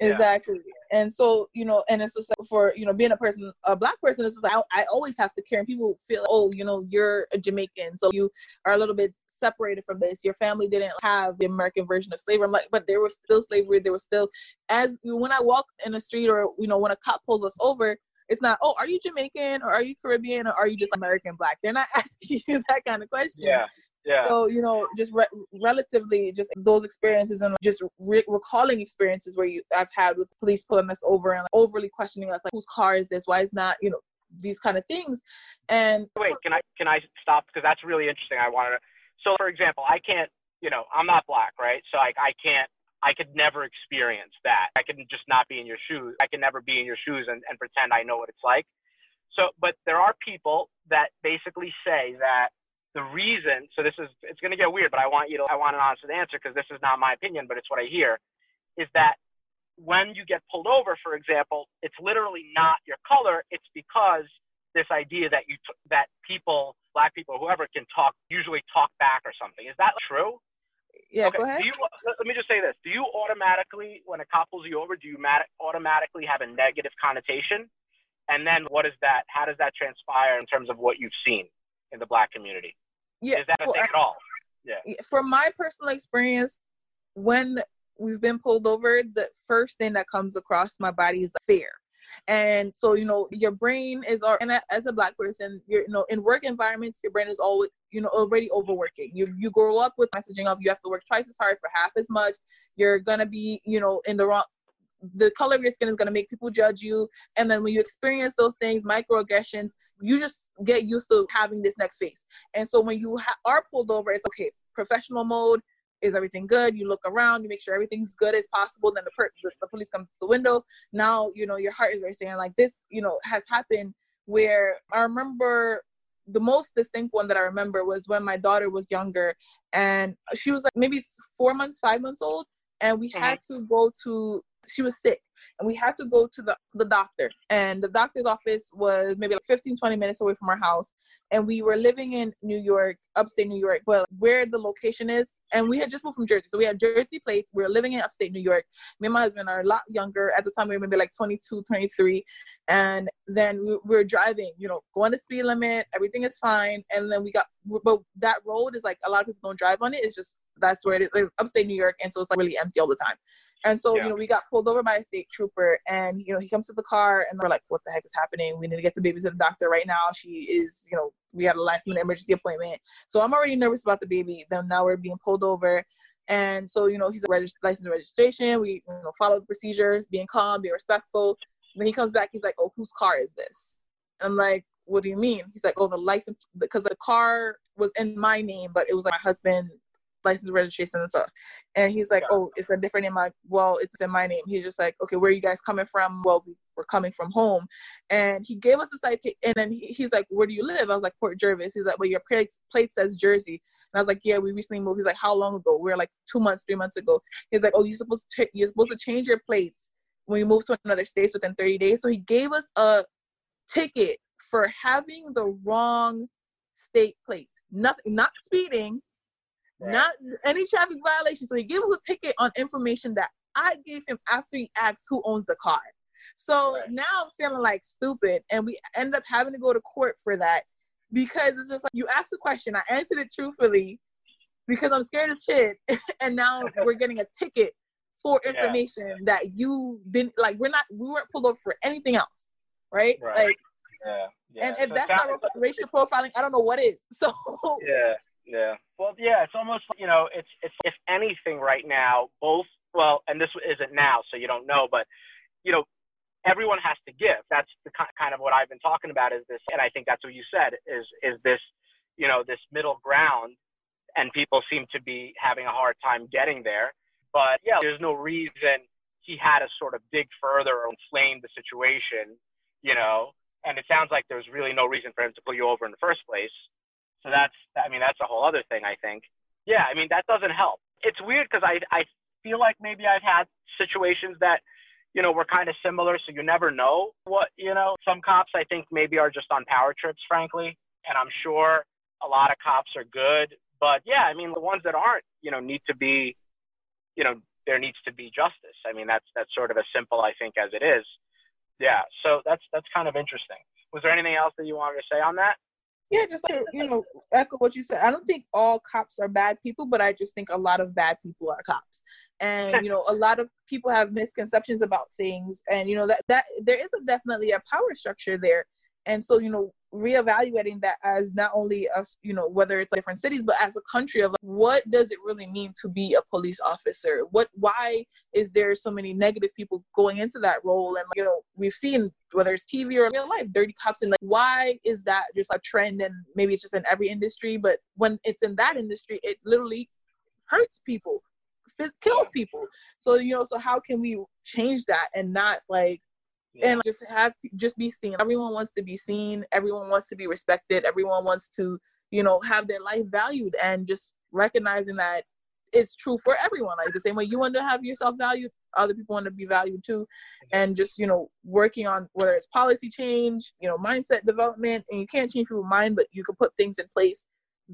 exactly yeah. and so you know and it's just like for you know being a person a black person it's just like I, I always have to care and people feel like, oh you know you're a jamaican so you are a little bit separated from this your family didn't have the american version of slavery I'm like but there was still slavery there was still as when i walk in the street or you know when a cop pulls us over it's not oh are you jamaican or are you caribbean or are you just american black they're not (laughs) asking you that kind of question yeah yeah. So you know, just re- relatively, just those experiences and just re- recalling experiences where you I've had with police pulling us over and like, overly questioning us, like whose car is this? Why is not you know these kind of things? And wait, can I can I stop because that's really interesting. I wanted to. So for example, I can't. You know, I'm not black, right? So like I can't I could never experience that. I can just not be in your shoes. I can never be in your shoes and, and pretend I know what it's like. So, but there are people that basically say that the reason, so this is, it's going to get weird, but I want you to, I want an honest answer because this is not my opinion, but it's what I hear, is that when you get pulled over, for example, it's literally not your color. It's because this idea that you, that people, black people, whoever can talk, usually talk back or something. Is that true? Yeah, okay. go ahead. Do you, let me just say this. Do you automatically, when a cop pulls you over, do you mat- automatically have a negative connotation? And then what is that? How does that transpire in terms of what you've seen in the black community? Yeah, is that a thing at all? Yeah. From my personal experience, when we've been pulled over, the first thing that comes across my body is fear. And so, you know, your brain is, and as a black person, you're, you know, in work environments, your brain is always, you know, already overworking. You you grow up with messaging of you have to work twice as hard for half as much. You're gonna be, you know, in the wrong the color of your skin is going to make people judge you and then when you experience those things microaggressions you just get used to having this next phase and so when you ha- are pulled over it's okay professional mode is everything good you look around you make sure everything's good as possible then the, per- the, the police comes to the window now you know your heart is racing and like this you know has happened where i remember the most distinct one that i remember was when my daughter was younger and she was like maybe four months five months old and we had to go to she was sick and we had to go to the, the doctor. And the doctor's office was maybe like 15 20 minutes away from our house. And we were living in new york upstate new york but where the location is and we had just moved from jersey. So we had jersey plates. We were living in upstate new york. Me and my husband are a lot younger. At the time we were maybe like 22 23 and then we, we were driving you know going the speed limit. Everything is fine. And then we got but that road is like a lot of people don't drive on it. It's just that's where it is it's upstate new york and so it's like really empty all the time and so, yeah. you know, we got pulled over by a state trooper and, you know, he comes to the car and we're like, what the heck is happening? We need to get the baby to the doctor right now. She is, you know, we had a last minute emergency appointment. So I'm already nervous about the baby. Then now we're being pulled over. And so, you know, he's a regist- license registration. We, you know, follow the procedures, being calm, being respectful. Then he comes back, he's like, oh, whose car is this? I'm like, what do you mean? He's like, oh, the license, because the car was in my name, but it was like my husband license registration and stuff. And he's like, oh, it's a different name. Like, well, it's in my name. He's just like, okay, where are you guys coming from? Well, we're coming from home. And he gave us a citation. And then he's like, where do you live? I was like, Port Jervis. He's like, well, your plate, plate says Jersey. And I was like, yeah, we recently moved. He's like, how long ago? We are like two months, three months ago. He's like, oh, you're supposed to, ch- you're supposed to change your plates when you move to another state within 30 days. So he gave us a ticket for having the wrong state plates. Nothing, not speeding, right. not any traffic violation. So he gave us a ticket on information that I gave him after he asked who owns the car. So right. now I'm feeling like stupid, and we end up having to go to court for that because it's just like you asked a question, I answered it truthfully because I'm scared as shit, (laughs) and now (laughs) we're getting a ticket for information yeah. that you didn't like. We're not, we weren't pulled over for anything else, right? right. Like, yeah. yeah. And if so that's not racial profiling, I don't know what is. (laughs) So yeah, yeah. Well, yeah, it's almost you know, it's it's if anything right now, both well, and this isn't now, so you don't know, but you know, everyone has to give. That's the kind of what I've been talking about is this, and I think that's what you said is is this, you know, this middle ground, and people seem to be having a hard time getting there. But yeah, there's no reason he had to sort of dig further or inflame the situation, you know. And it sounds like there's really no reason for him to pull you over in the first place. So that's, I mean, that's a whole other thing, I think. Yeah, I mean, that doesn't help. It's weird because I, I feel like maybe I've had situations that, you know, were kind of similar. So you never know what, you know, some cops I think maybe are just on power trips, frankly. And I'm sure a lot of cops are good. But yeah, I mean, the ones that aren't, you know, need to be, you know, there needs to be justice. I mean, that's, that's sort of as simple, I think, as it is. Yeah. So that's, that's kind of interesting. Was there anything else that you wanted to say on that? Yeah, just to, you know, echo what you said. I don't think all cops are bad people, but I just think a lot of bad people are cops. And you know, a lot of people have misconceptions about things, and you know that that there is a, definitely a power structure there. And so, you know, reevaluating that as not only us, you know, whether it's different cities, but as a country of like, what does it really mean to be a police officer? What, why is there so many negative people going into that role? And you know, we've seen whether it's TV or real life, dirty cops, and like, why is that just a trend? And maybe it's just in every industry, but when it's in that industry, it literally hurts people, kills people. So you know, so how can we change that and not like and just have just be seen. Everyone wants to be seen. Everyone wants to be respected. Everyone wants to you know have their life valued and just recognizing that it's true for everyone. Like the same way you want to have yourself valued other people want to be valued too. And just you know working on whether it's policy change you know mindset development and you can't change people's mind but you can put things in place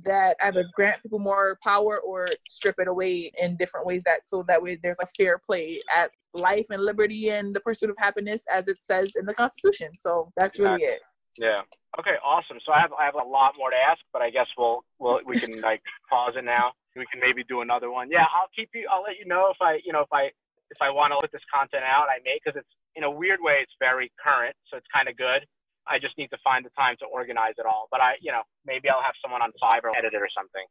that either grant people more power or strip it away in different ways that so that way there's a fair play at life and liberty and the pursuit of happiness as it says in the constitution so that's really it yeah okay awesome so i have i have a lot more to ask but i guess we'll we'll we can like (laughs) pause it now we can maybe do another one yeah i'll keep you i'll let you know if i you know if i if i want to put this content out i may because it's in a weird way it's very current so it's kind of good I just need to find the time to organize it all. But I, you know, maybe I'll have someone on Fiverr edit it or something.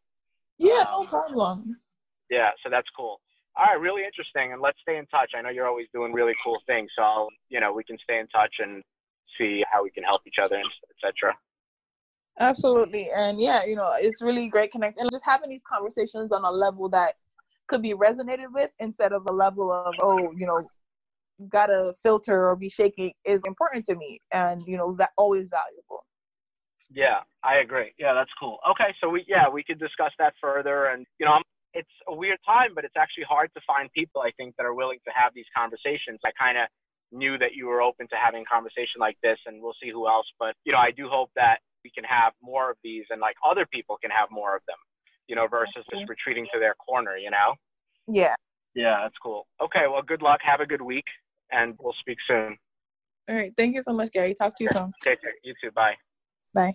Yeah, um, no problem. Yeah, so that's cool. All right, really interesting, and let's stay in touch. I know you're always doing really cool things, so I'll, you know we can stay in touch and see how we can help each other, etc. Absolutely, and yeah, you know it's really great connect and just having these conversations on a level that could be resonated with instead of a level of oh you know gotta filter or be shaky is important to me and you know that always valuable yeah i agree yeah that's cool okay so we yeah we could discuss that further and you know I'm, it's a weird time, but it's actually hard to find people I think that are willing to have these conversations. I kind of knew that you were open to having a conversation like this, and we'll see who else. But you know, I do hope that we can have more of these, and like other people can have more of them. You know, versus just retreating to their corner. You know. Yeah. Yeah, that's cool. Okay, well, good luck. Have a good week, and we'll speak soon. All right. Thank you so much, Gary. Talk to you soon. Take care. You too. Bye. Bye.